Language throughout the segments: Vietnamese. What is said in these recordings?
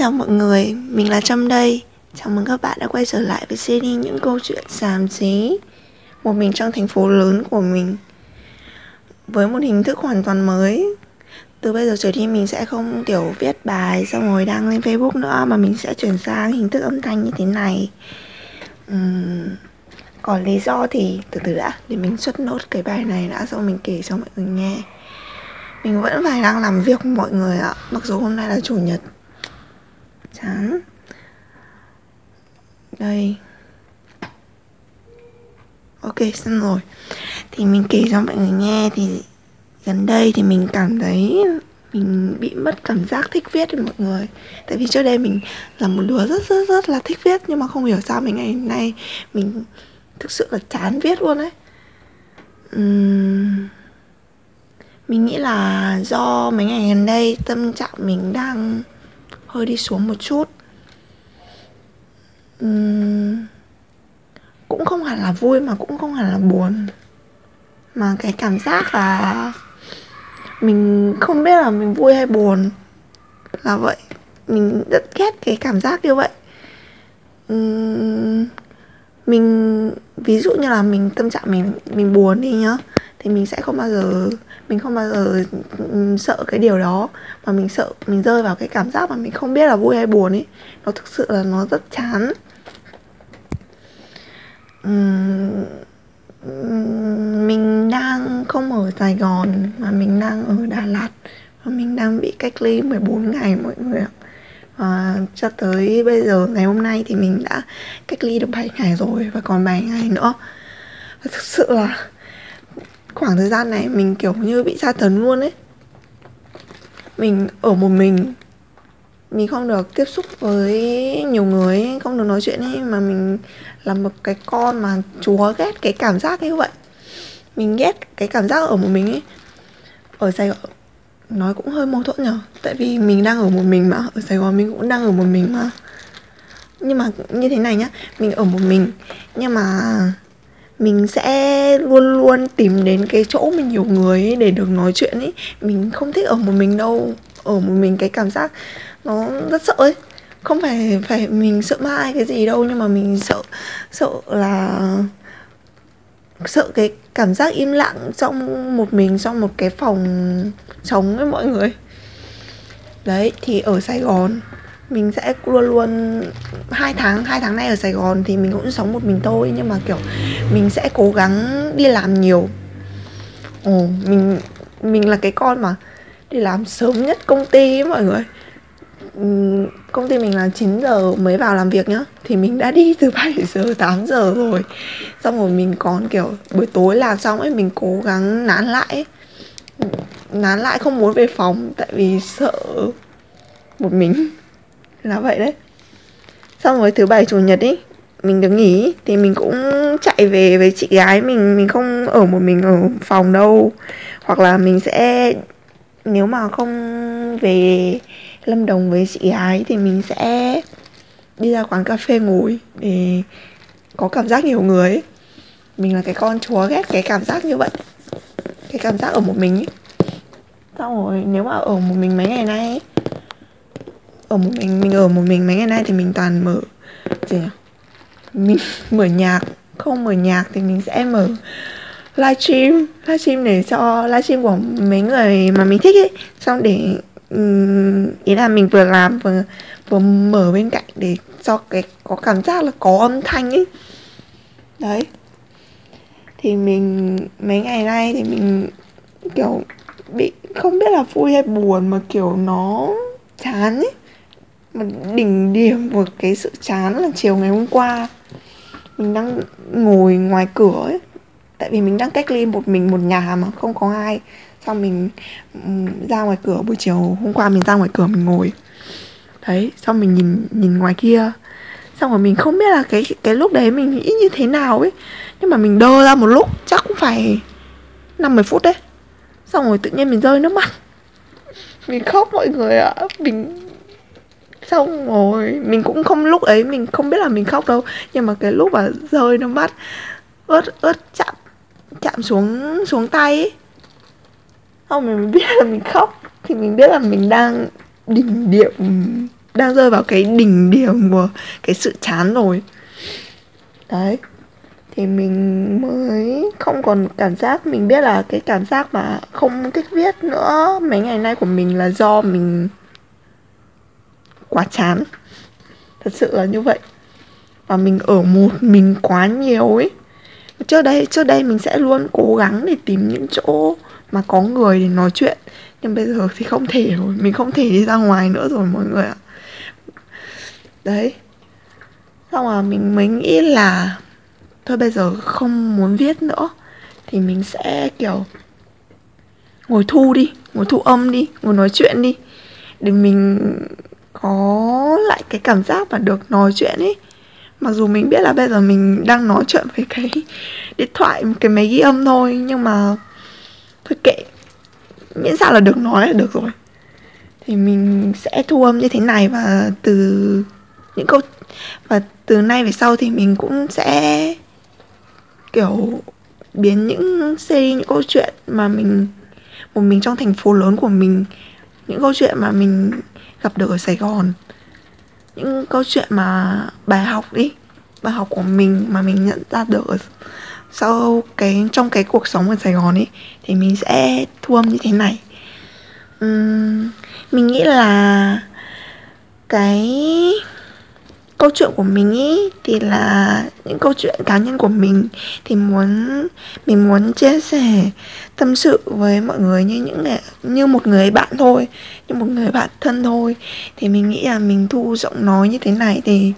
chào mọi người, mình là Trâm đây. Chào mừng các bạn đã quay trở lại với series những câu chuyện xàm xí Một mình trong thành phố lớn của mình Với một hình thức hoàn toàn mới. Từ bây giờ trở đi mình sẽ không kiểu viết bài xong rồi đăng lên Facebook nữa Mà mình sẽ chuyển sang hình thức âm thanh như thế này. Uhm, Còn lý do thì từ từ đã Để mình xuất nốt cái bài này đã xong mình kể cho mọi người nghe. Mình vẫn phải đang làm việc mọi người ạ Mặc dù hôm nay là chủ nhật chán đây. Ok xong rồi. Thì mình kể cho mọi người nghe thì gần đây thì mình cảm thấy mình bị mất cảm giác thích viết với mọi người. Tại vì trước đây mình là một đứa rất rất rất là thích viết nhưng mà không hiểu sao mình ngày nay mình thực sự là chán viết luôn đấy uhm, mình nghĩ là do mấy ngày gần đây tâm trạng mình đang hơi đi xuống một chút. Uhm, cũng không hẳn là vui mà cũng không hẳn là buồn. Mà cái cảm giác là mình không biết là mình vui hay buồn là vậy. Mình rất ghét cái cảm giác như vậy. Uhm, mình ví dụ như là mình tâm trạng mình mình buồn đi nhá thì mình sẽ không bao giờ mình không bao giờ ừ, sợ cái điều đó. Mà mình sợ mình rơi vào cái cảm giác mà mình không biết là vui hay buồn ấy. Nó thực sự là nó rất chán. Uhm, mình đang không ở Sài Gòn mà mình đang ở Đà Lạt. Và mình đang bị cách ly 14 ngày mọi người ạ. Và cho tới bây giờ ngày hôm nay thì mình đã cách ly được 7 ngày rồi và còn 7 ngày nữa. Và thực sự là khoảng thời gian này mình kiểu như bị tra tấn luôn ấy. Mình ở một mình. Mình không được tiếp xúc với nhiều người ấy, không được nói chuyện ấy mà mình là một cái con mà chúa ghét cái cảm giác như vậy. Mình ghét cái cảm giác ở một mình ấy. Ở sài gòn nói cũng hơi mâu thuẫn nhở tại vì mình đang ở một mình mà. Ở sài gòn mình cũng đang ở một mình mà. Nhưng mà như thế này nhá. Mình ở một mình. Nhưng mà mình sẽ luôn luôn tìm đến cái chỗ mình nhiều người ấy để được nói chuyện ấy. Mình không thích ở một mình đâu. Ở một mình cái cảm giác nó rất sợ ấy. Không phải phải mình sợ ma hay cái gì đâu, nhưng mà mình sợ sợ là, sợ cái cảm giác im lặng trong một mình, trong một cái phòng trống với mọi người. Đấy, thì ở sài gòn mình sẽ luôn luôn, hai tháng hai tháng nay ở Sài Gòn thì mình cũng sống một mình thôi, nhưng mà, kiểu, mình sẽ cố gắng đi làm nhiều. Ồ, mình mình là cái con mà đi làm sớm nhất công ty ấy mọi người. Công ty mình là 9 giờ mới vào làm việc nhá, thì mình đã đi từ 7 giờ 8 giờ rồi. Xong rồi mình còn, kiểu, buổi tối làm xong ấy, mình cố gắng nán lại ấy. nán lại không muốn về phòng, tại vì sợ một mình là vậy đấy. Xong rồi thứ bảy chủ nhật ý mình được nghỉ thì mình cũng chạy về với chị gái mình. Mình không ở một mình ở phòng đâu. Hoặc là mình sẽ nếu mà không về lâm đồng với chị gái thì mình sẽ đi ra quán cà phê ngồi để có cảm giác nhiều người ấy. mình là cái con chúa ghét cái cảm giác như vậy. Cái cảm giác ở một mình ấy xong rồi nếu mà ở một mình mấy ngày nay ấy, ở một mình mình ở một mình mấy ngày nay thì mình toàn mở, gì nhỉ? mình mở nhạc. Không mở nhạc thì mình sẽ mở livestream livestream để cho livestream của mấy người mà mình thích ấy. Xong để ý là mình vừa làm vừa vừa mở bên cạnh để cho cái, có cảm giác là có âm thanh ấy. Đấy. Thì mình, mấy ngày nay thì mình, kiểu, bị, không biết là vui hay buồn mà kiểu nó chán ấy đỉnh điểm của cái sự chán là chiều ngày hôm qua. Mình đang ngồi ngoài cửa ấy. Tại vì mình đang cách ly một mình một nhà mà không có ai. Xong mình ừ, ra ngoài cửa, buổi chiều hôm qua mình ra ngoài cửa mình ngồi. Đấy, xong mình nhìn nhìn ngoài kia. Xong rồi mình không biết là cái cái lúc đấy mình nghĩ như thế nào ấy. Nhưng mà mình đơ ra một lúc, chắc cũng phải năm mười phút đấy. Xong rồi tự nhiên mình rơi nước mắt. Mình khóc mọi người ạ. À. mình xong rồi. Mình cũng không, lúc ấy mình không biết là mình khóc đâu. Nhưng mà cái lúc mà rơi nó mắt ướt ướt chạm chạm xuống xuống tay ấy. Không mình biết là mình khóc. Thì mình biết là mình đang đỉnh điểm, đang rơi vào cái đỉnh điểm của cái sự chán rồi. Đấy. Thì mình mới không còn cảm giác, mình biết là cái cảm giác mà không thích viết nữa mấy ngày nay của mình là do mình quá chán. Thật sự là như vậy. Và mình ở một mình quá nhiều ấy. Trước đây trước đây mình sẽ luôn cố gắng để tìm những chỗ mà có người để nói chuyện. Nhưng bây giờ thì không thể rồi. Mình không thể đi ra ngoài nữa rồi mọi người ạ. Đấy. Xong rồi mình mới nghĩ là, thôi bây giờ không muốn viết nữa, thì mình sẽ, kiểu, ngồi thu đi, ngồi thu âm đi, ngồi nói chuyện đi. Để mình có lại cái cảm giác mà được nói chuyện ấy mặc dù mình biết là bây giờ mình đang nói chuyện với cái điện thoại, cái máy ghi âm thôi, nhưng mà thôi kệ. Miễn sao là được nói là được rồi. Thì mình sẽ thu âm như thế này và từ những câu, và từ nay về sau thì mình cũng sẽ, kiểu, biến những series, những câu chuyện mà mình, một mình trong thành phố lớn của mình những câu chuyện mà mình gặp được ở Sài Gòn những câu chuyện mà bài học đi bài học của mình mà mình nhận ra được sau cái trong cái cuộc sống ở Sài Gòn ấy thì mình sẽ thu âm như thế này. Uhm, mình nghĩ là cái câu chuyện của mình ý thì là những câu chuyện cá nhân của mình thì muốn mình muốn chia sẻ tâm sự với mọi người như những người, như một người bạn thôi như một người bạn thân thôi. Thì mình nghĩ là mình thu giọng nói như thế này thì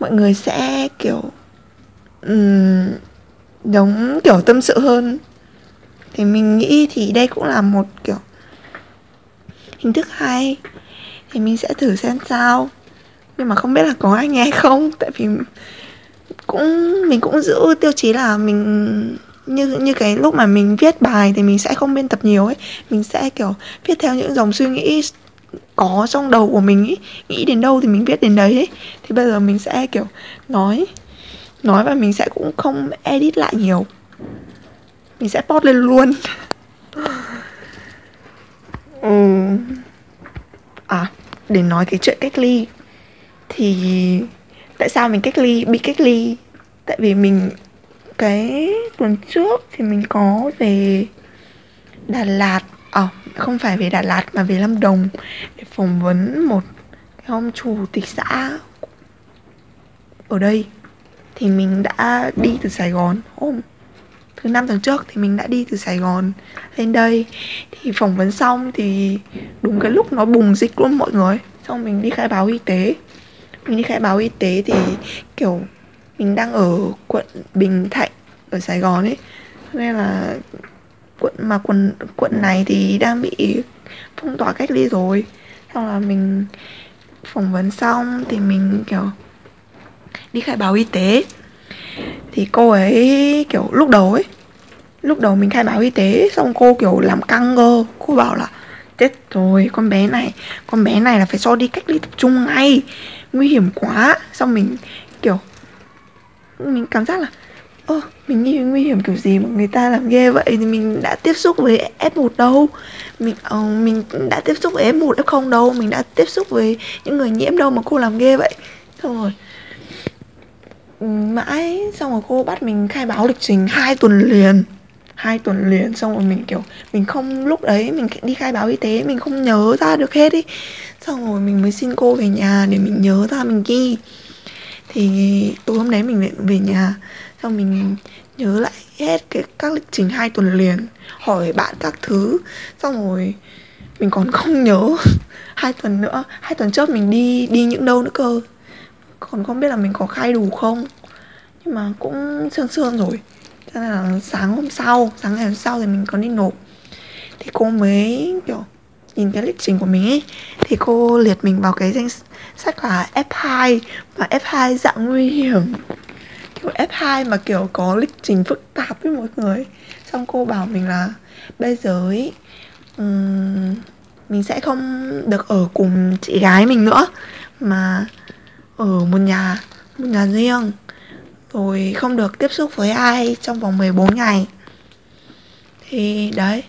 mọi người sẽ kiểu um, giống kiểu tâm sự hơn. Thì mình nghĩ thì đây cũng là một kiểu hình thức hay. Thì mình sẽ thử xem sao nhưng mà không biết là có ai nghe không? Tại vì cũng, mình cũng giữ tiêu chí là mình, như như cái lúc mà mình viết bài thì mình sẽ không biên tập nhiều ấy. Mình sẽ kiểu viết theo những dòng suy nghĩ có trong đầu của mình ý. Nghĩ đến đâu thì mình viết đến đấy ý. thì bây giờ mình sẽ kiểu nói nói và mình sẽ cũng không edit lại nhiều. Mình sẽ post lên luôn. Ừ. à để nói cái chuyện cách ly thì tại sao mình cách ly bị cách ly? Tại vì mình cái tuần trước thì mình có về Đà Lạt. À, không phải về Đà Lạt mà về Lâm Đồng để phỏng vấn một cái ông chủ tịch xã ở đây. Thì mình đã đi từ Sài Gòn hôm thứ năm tuần trước thì mình đã đi từ Sài Gòn lên đây. Thì phỏng vấn xong thì đúng cái lúc nó bùng dịch luôn mọi người. Xong mình đi khai báo y tế mình đi khai báo y tế thì, kiểu, mình đang ở quận Bình Thạnh, ở Sài Gòn ấy. Nên là quận, mà quận quận này thì đang bị phong tỏa cách ly rồi. Xong là mình phỏng vấn xong thì mình, kiểu, đi khai báo y tế. Thì cô ấy, kiểu, lúc đầu ấy, lúc đầu mình khai báo y tế, xong cô, kiểu, làm căng cơ. Cô bảo là, chết rồi, con bé này, con bé này là phải cho đi cách ly tập trung ngay nguy hiểm quá. Xong mình kiểu mình cảm giác là ô, mình nghĩ nguy hiểm kiểu gì mà người ta làm ghê vậy? Thì mình đã tiếp xúc với F1 đâu. Mình uh, mình đã tiếp xúc với F1 F0 đâu. Mình đã tiếp xúc với những người nhiễm đâu mà cô làm ghê vậy. Xong rồi ừ, mãi xong rồi cô bắt mình khai báo lịch trình hai tuần liền hai tuần liền xong rồi mình kiểu mình không lúc đấy mình đi khai báo y tế mình không nhớ ra được hết ý. Xong rồi mình mới xin cô về nhà để mình nhớ ra mình ghi. Thì tối hôm đấy mình về, về nhà xong mình nhớ lại hết cái các lịch trình hai tuần liền hỏi bạn các thứ. Xong rồi mình còn không nhớ hai tuần nữa hai tuần trước mình đi đi những đâu nữa cơ. Còn không biết là mình có khai đủ không. Nhưng mà cũng sương sương rồi thế nên là sáng hôm sau sáng ngày hôm sau thì mình còn đi nộp. Thì cô mới kiểu nhìn cái lịch trình của mình ấy thì cô liệt mình vào cái danh sách là F2 và F2 dạng nguy hiểm. Kiểu F2 mà kiểu có lịch trình phức tạp với mọi người xong cô bảo mình là bây giờ ấy um, mình sẽ không được ở cùng chị gái mình nữa mà ở một nhà một nhà riêng rồi không được tiếp xúc với ai trong vòng 14 ngày. Thì đấy.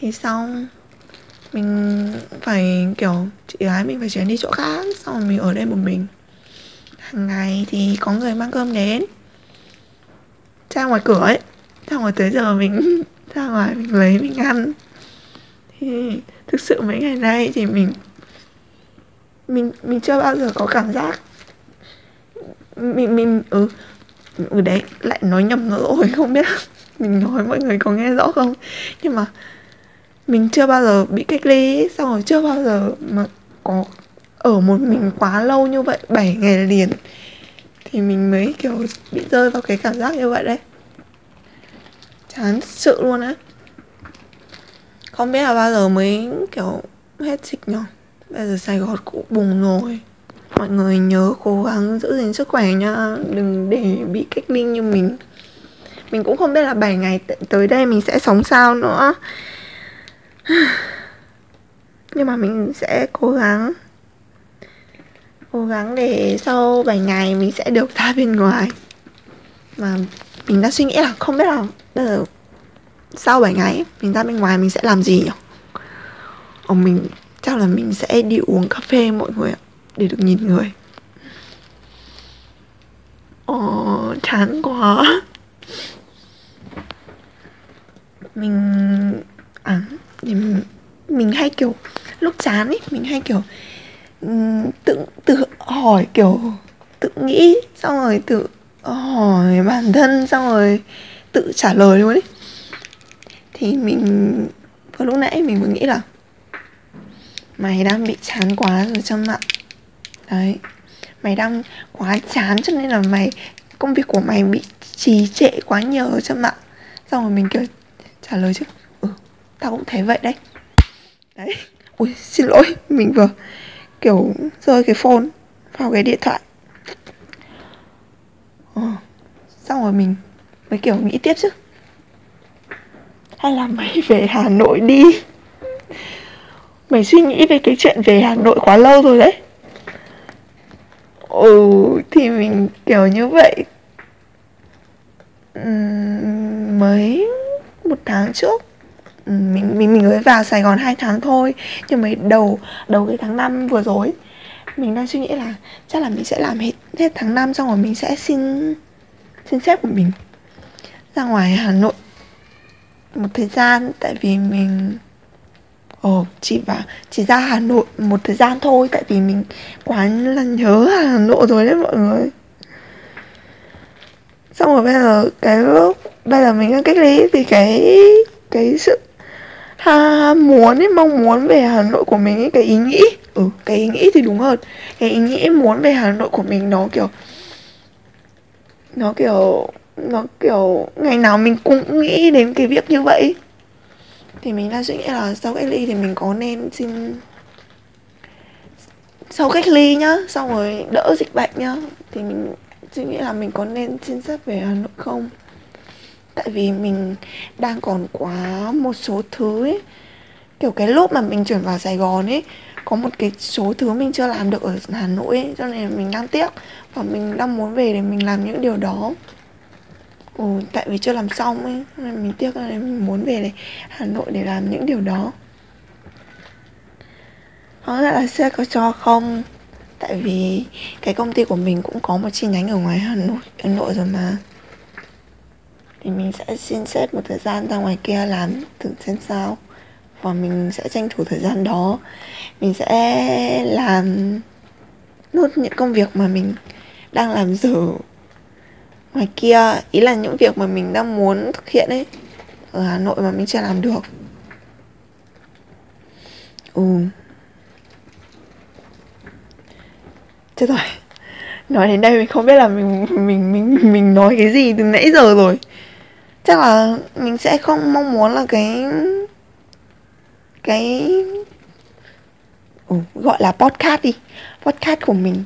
Thì xong, mình phải, kiểu, chị gái mình phải chuyển đi chỗ khác, xong rồi mình ở đây một mình. Hàng ngày thì có người mang cơm đến. Ra ngoài cửa ấy. Ra ngoài tới giờ mình, ra ngoài mình lấy, mình ăn. Thì thực sự mấy ngày nay thì mình mình mình chưa bao giờ có cảm giác, mình mình ừ ừ đấy, lại nói nhầm ngữ rồi, không biết mình nói mọi người có nghe rõ không? Nhưng mà mình chưa bao giờ bị cách ly xong rồi chưa bao giờ mà có ở một mình quá lâu như vậy 7 ngày liền, thì mình mới kiểu bị rơi vào cái cảm giác như vậy đấy. Chán sự luôn á. Không biết là bao giờ mới kiểu hết dịch nhở? Bây giờ sài gòn cũng bùng rồi mọi người nhớ cố gắng giữ gìn sức khỏe nha. Đừng để bị cách ly như mình. Mình cũng không biết là 7 ngày tới đây mình sẽ sống sao nữa. Nhưng mà mình sẽ cố gắng. Cố gắng để sau 7 ngày mình sẽ được ra bên ngoài. Mà mình đã suy nghĩ là không biết là bây giờ sau 7 ngày mình ra bên ngoài mình sẽ làm gì nhỉ? Ồ, mình chắc là mình sẽ đi uống cà phê mọi người ạ để được nhìn người. Ồ, chán quá. Mình À, mình, mình hay kiểu Lúc chán ấy, mình hay kiểu Tự, tự hỏi kiểu Tự nghĩ Xong rồi tự hỏi bản thân Xong rồi tự trả lời luôn ấy. Thì mình Vừa lúc nãy mình vừa nghĩ là Mày đang bị chán quá rồi trong mạng đấy. Mày đang quá chán cho nên là mày công việc của mày bị trì trệ quá nhiều cho trên mạng xong rồi mình kiểu trả lời chứ. Ừ tao cũng thấy vậy đấy. Đấy. Ui xin lỗi mình vừa kiểu rơi cái phone vào cái điện thoại. Ờ, xong rồi mình mới kiểu nghĩ tiếp chứ. Hay là mày về hà nội đi? Mày suy nghĩ về cái chuyện về hà nội quá lâu rồi đấy ừ thì mình kiểu như vậy. Ừ, mới một tháng trước. Ừ, mình mình mình mới vào Sài Gòn 2 tháng thôi. Nhưng mà đầu đầu cái tháng 5 vừa rồi, mình đang suy nghĩ là chắc là mình sẽ làm hết hết tháng 5 xong rồi mình sẽ xin xin phép của mình ra ngoài Hà Nội một thời gian. Tại vì mình Ồ, chị bảo chỉ ra Hà Nội một thời gian thôi Tại vì mình quá là nhớ Hà Nội rồi đấy mọi người. Xong rồi bây giờ cái lúc Bây giờ mình đang cách ly Thì cái cái sự ha, muốn ấy, mong muốn về Hà Nội của mình ấy, cái ý nghĩ Ừ, cái ý nghĩ thì đúng hơn. Cái ý nghĩ muốn về Hà Nội của mình nó kiểu Nó kiểu Nó kiểu Ngày nào mình cũng nghĩ đến cái việc như vậy thì mình đang suy nghĩ là sau cách ly thì mình có nên xin sau cách ly nhá, xong rồi đỡ dịch bệnh nhá, thì mình suy nghĩ là mình có nên xin phép về hà nội không? Tại vì mình đang còn quá một số thứ ấy. Kiểu cái lúc mà mình chuyển vào sài gòn ấy, có một cái số thứ mình chưa làm được ở hà nội ấy, cho nên mình đang tiếc và mình đang muốn về để mình làm những điều đó ừ, tại vì chưa làm xong ấy nên mình tiếc là mình muốn về này Hà Nội để làm những điều đó. Có là sẽ có cho không? Tại vì cái công ty của mình cũng có một chi nhánh ở ngoài Hà Nội Hà Nội rồi mà. Thì mình sẽ xin xếp một thời gian ra ngoài kia làm thử xem sao. Và mình sẽ tranh thủ thời gian đó. Mình sẽ làm nốt những công việc mà mình đang làm dở ngoài kia ý là những việc mà mình đang muốn thực hiện ấy ở Hà Nội mà mình chưa làm được. Ừ. Chết rồi. Nói đến đây mình không biết là mình mình mình mình nói cái gì từ nãy giờ rồi. Chắc là mình sẽ không mong muốn là cái cái ừ, gọi là podcast đi. Podcast của mình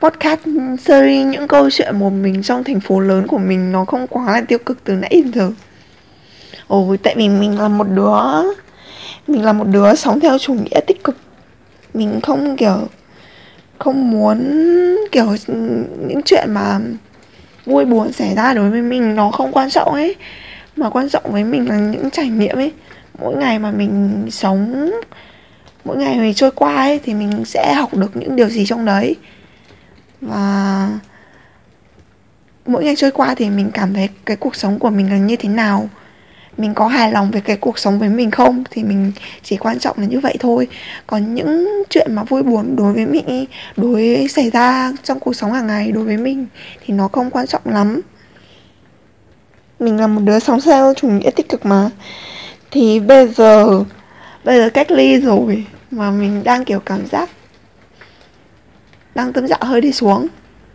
podcast series, những câu chuyện một mình trong thành phố lớn của mình nó không quá là tiêu cực từ nãy đến giờ. Ồ, tại vì mình là một đứa, mình là một đứa sống theo chủ nghĩa tích cực. Mình không, kiểu, không muốn, kiểu, những chuyện mà vui buồn xảy ra đối với mình nó không quan trọng ấy. Mà quan trọng với mình là những trải nghiệm ấy. Mỗi ngày mà mình sống, mỗi ngày mình trôi qua ấy, thì mình sẽ học được những điều gì trong đấy và mỗi ngày trôi qua thì mình cảm thấy cái cuộc sống của mình là như thế nào. Mình có hài lòng về cái cuộc sống với mình không? Thì mình chỉ quan trọng là như vậy thôi. Còn những chuyện mà vui buồn đối với mình, đối với xảy ra trong cuộc sống hàng ngày đối với mình thì nó không quan trọng lắm. Mình là một đứa sống theo chủ nghĩa tích cực mà. Thì bây giờ bây giờ cách ly rồi mà mình đang kiểu cảm giác đang tâm trạng hơi đi xuống.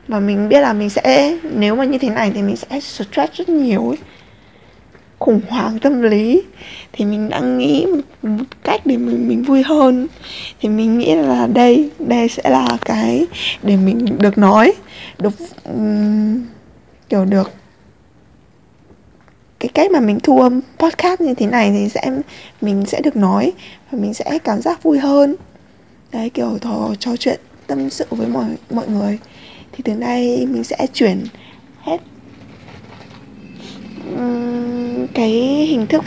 Và mình biết là mình sẽ nếu mà như thế này thì mình sẽ stress rất nhiều ấy. Khủng hoảng tâm lý. Thì mình đang nghĩ một, cách để mình mình vui hơn. Thì mình nghĩ là đây đây sẽ là cái để mình được nói. Được um, kiểu được. Cái cách mà mình thu âm podcast như thế này thì sẽ mình sẽ được nói và mình sẽ cảm giác vui hơn. Đấy kiểu trò trò chuyện tâm sự với mọi mọi người thì từ nay mình sẽ chuyển hết cái hình thức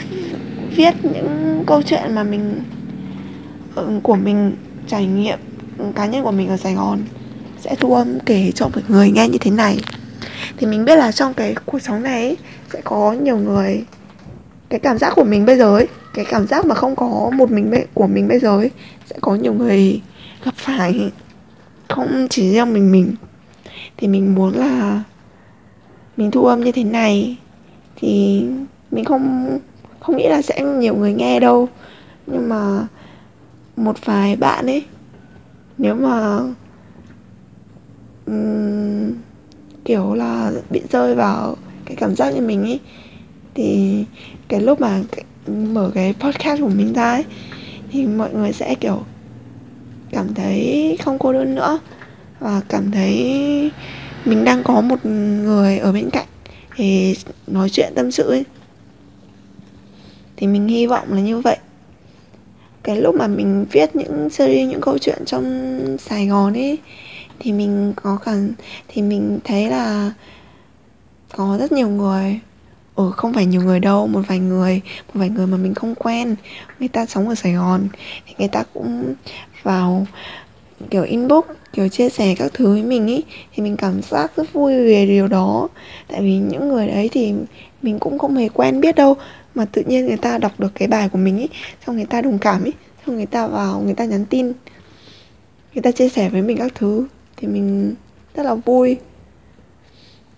viết những câu chuyện mà mình ờ, của mình trải nghiệm cá nhân của mình ở Sài Gòn sẽ thu âm kể cho mọi người nghe như thế này. Thì mình biết là trong cái cuộc sống này ấy, sẽ có nhiều người cái cảm giác của mình bây giờ ấy cái cảm giác mà không có một mình của mình bây giờ ấy sẽ có nhiều người gặp phải không chỉ riêng mình mình thì mình muốn là mình thu âm như thế này thì mình không không nghĩ là sẽ nhiều người nghe đâu. Nhưng mà một vài bạn ấy nếu mà um, kiểu là bị rơi vào cái cảm giác như mình ấy thì cái lúc mà mở cái podcast của mình ra ấy thì mọi người sẽ kiểu cảm thấy không cô đơn nữa. Và cảm thấy mình đang có một người ở bên cạnh thì nói chuyện tâm sự ấy. Thì mình hy vọng là như vậy. Cái lúc mà mình viết những series, những câu chuyện trong Sài Gòn ấy, thì mình có cần thì mình thấy là có rất nhiều người ừ không phải nhiều người đâu, một vài người, một vài người mà mình không quen. Người ta sống ở Sài Gòn, thì người ta cũng vào, kiểu, inbox, kiểu, chia sẻ các thứ với mình ý, thì mình cảm giác rất vui về điều đó. Tại vì những người đấy thì mình cũng không hề quen biết đâu, mà tự nhiên người ta đọc được cái bài của mình ý, xong người ta đồng cảm ý, xong người ta vào, người ta nhắn tin, người ta chia sẻ với mình các thứ, thì mình rất là vui.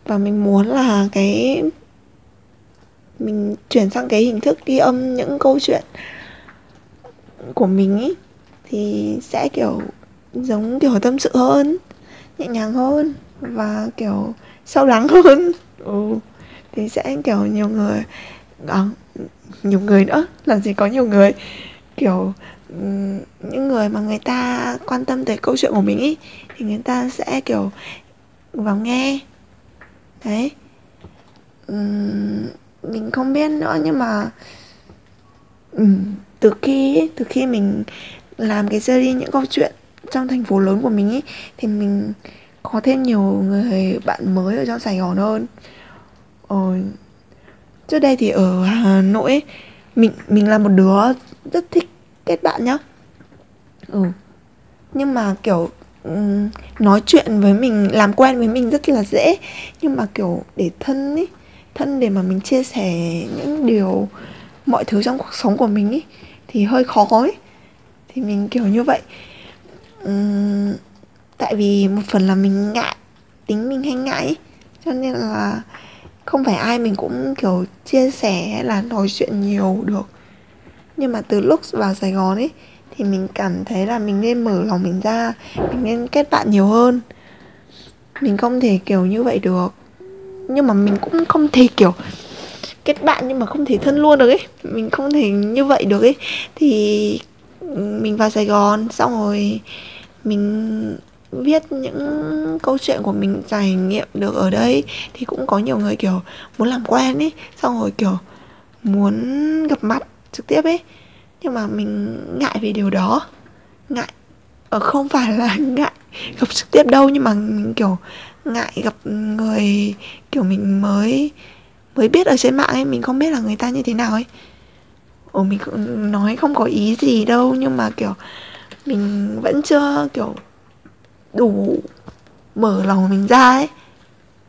Và mình muốn là cái mình chuyển sang cái hình thức ghi âm những câu chuyện của mình ý thì sẽ kiểu giống kiểu tâm sự hơn nhẹ nhàng hơn và kiểu sâu lắng hơn. Ừ. thì sẽ kiểu nhiều người à, nhiều người nữa làm gì có nhiều người. Kiểu những người mà người ta quan tâm tới câu chuyện của mình ý thì người ta sẽ kiểu vào nghe. Đấy. Uhm, mình không biết nữa nhưng mà ừ, từ khi từ khi mình làm cái series những câu chuyện trong thành phố lớn của mình ý thì mình có thêm nhiều người bạn mới ở trong Sài Gòn hơn. Ờ, trước đây thì ở Hà Nội ấy, mình mình là một đứa rất thích kết bạn nhá. Ừ nhưng mà kiểu ừ, nói chuyện với mình làm quen với mình rất là dễ. Nhưng mà kiểu để thân ấy thân để mà mình chia sẻ những điều mọi thứ trong cuộc sống của mình ý, thì hơi khó ấy. Thì mình kiểu như vậy. Uhm, tại vì một phần là mình ngại tính mình hay ngại ý. cho nên là không phải ai mình cũng kiểu chia sẻ hay là nói chuyện nhiều được. Nhưng mà từ lúc vào sài gòn ấy thì mình cảm thấy là mình nên mở lòng mình ra mình nên kết bạn nhiều hơn. Mình không thể kiểu như vậy được nhưng mà mình cũng không thể, kiểu, kết bạn nhưng mà không thể thân luôn được ấy. Mình không thể như vậy được ấy. Thì ừ, mình vào sài gòn, xong rồi mình viết những câu chuyện của mình trải nghiệm được ở đây. Thì cũng có nhiều người, kiểu, muốn làm quen ấy. Xong rồi, kiểu, muốn gặp mặt trực tiếp ấy. Nhưng mà mình ngại về điều đó. Ngại ở không phải là ngại gặp trực tiếp đâu. Nhưng mà mình kiểu ngại gặp người kiểu mình mới mới biết ở trên mạng ấy, mình không biết là người ta như thế nào ấy. Ồ, mình cũng nói không có ý gì đâu, nhưng mà kiểu mình vẫn chưa kiểu đủ mở lòng mình ra ấy,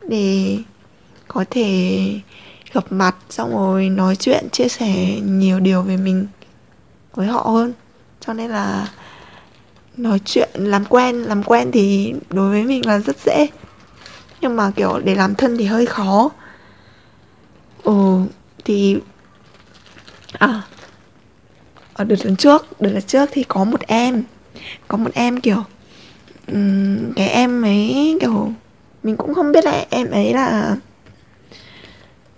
để có thể gặp mặt, xong rồi nói chuyện, chia sẻ nhiều điều về mình với họ hơn. Cho nên là nói chuyện, làm quen làm quen thì đối với mình là rất dễ nhưng mà kiểu để làm thân thì hơi khó. Ừ thì à ở đợt lần trước đợt lần trước thì có một em có một em kiểu um, cái em ấy kiểu mình cũng không biết là em ấy là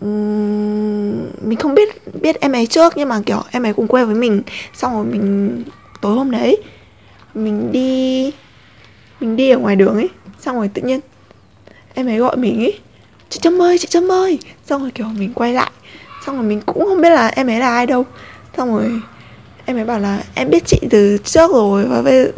um, mình không biết biết em ấy trước nhưng mà kiểu em ấy cùng quê với mình. Xong rồi mình tối hôm đấy mình đi mình đi ở ngoài đường ấy. Xong rồi tự nhiên em ấy gọi mình ấy chị trâm ơi chị trâm ơi. Xong rồi kiểu mình quay lại. Xong rồi mình cũng không biết là em ấy là ai đâu. Xong rồi em ấy bảo là em biết chị từ trước rồi và bây,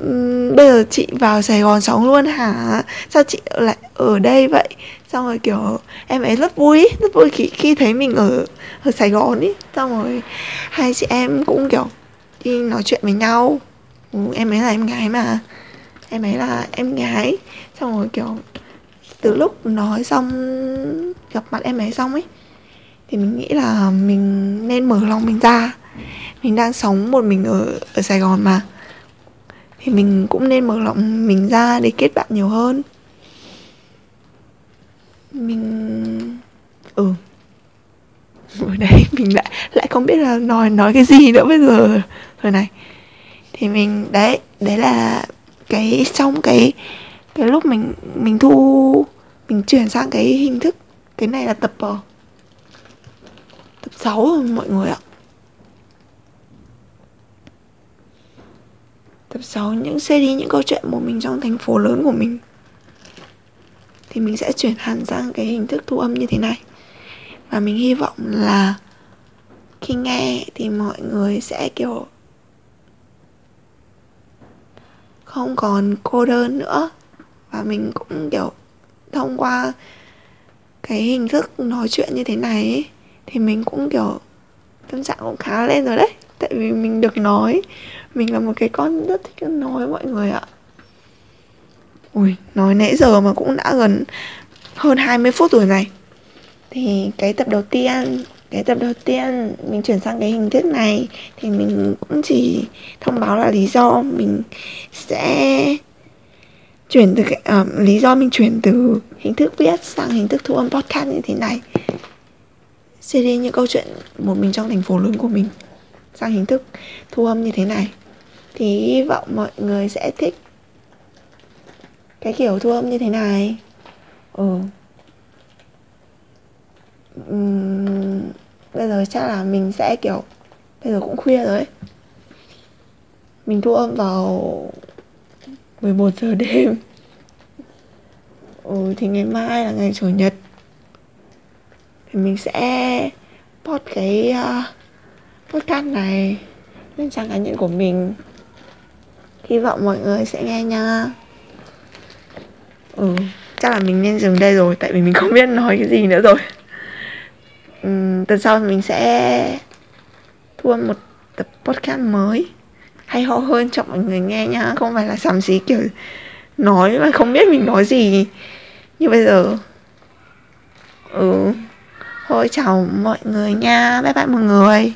bây giờ chị vào Sài Gòn sống luôn hả? Sao chị lại ở đây vậy? Xong rồi kiểu em ấy rất vui rất vui khi, khi thấy mình ở ở Sài Gòn ý. Xong rồi hai chị em cũng kiểu đi nói chuyện với nhau. Ừ, em ấy là em gái mà. Em ấy là em gái. Xong rồi kiểu từ lúc nói xong, gặp mặt em ấy xong ấy, thì mình nghĩ là mình nên mở lòng mình ra. Mình đang sống một mình ở ở Sài Gòn mà. Thì mình cũng nên mở lòng mình ra để kết bạn nhiều hơn. Mình ừ. Ở đây mình lại lại không biết là nói nói cái gì nữa bây giờ. Rồi này, thì mình, đấy đấy là cái, trong cái cái lúc mình mình thu mình chuyển sang cái hình thức cái này là tập uh, tập 6 rồi mọi người ạ. Tập 6 những series những câu chuyện của mình trong thành phố lớn của mình. Thì mình sẽ chuyển hẳn sang cái hình thức thu âm như thế này. Và mình hy vọng là khi nghe thì mọi người sẽ kiểu không còn cô đơn nữa và mình cũng kiểu thông qua cái hình thức nói chuyện như thế này ấy, thì mình cũng kiểu tâm trạng cũng khá lên rồi đấy. Tại vì mình được nói mình là một cái con rất thích nói mọi người ạ. Ui nói nãy giờ mà cũng đã gần hơn 20 phút rồi này. Thì cái tập đầu tiên cái tập đầu tiên mình chuyển sang cái hình thức này thì mình cũng chỉ thông báo là lý do mình sẽ chuyển từ cái, um, lý do mình chuyển từ hình thức viết sang hình thức thu âm podcast như thế này. CD những câu chuyện một mình trong thành phố lớn của mình sang hình thức thu âm như thế này. Thì hy vọng mọi người sẽ thích cái kiểu thu âm như thế này. Ừ uhm, bây giờ chắc là mình sẽ kiểu bây giờ cũng khuya rồi ấy. Mình thu âm vào 11 giờ đêm. Ừ thì ngày mai là ngày chủ nhật. Thì mình sẽ post cái ờ, uh, podcast này lên trang cá nhân của mình. Hy vọng mọi người sẽ nghe nha. Ừ chắc là mình nên dừng đây rồi tại vì mình không biết nói cái gì nữa rồi. Ừ, tuần sau mình sẽ thu một tập podcast mới hay ho hơn cho mọi người nghe nhá. Không phải là sắm xí kiểu nói mà không biết mình nói gì. Như bây giờ. Ừ. Thôi chào mọi người nha. Bye bye mọi người.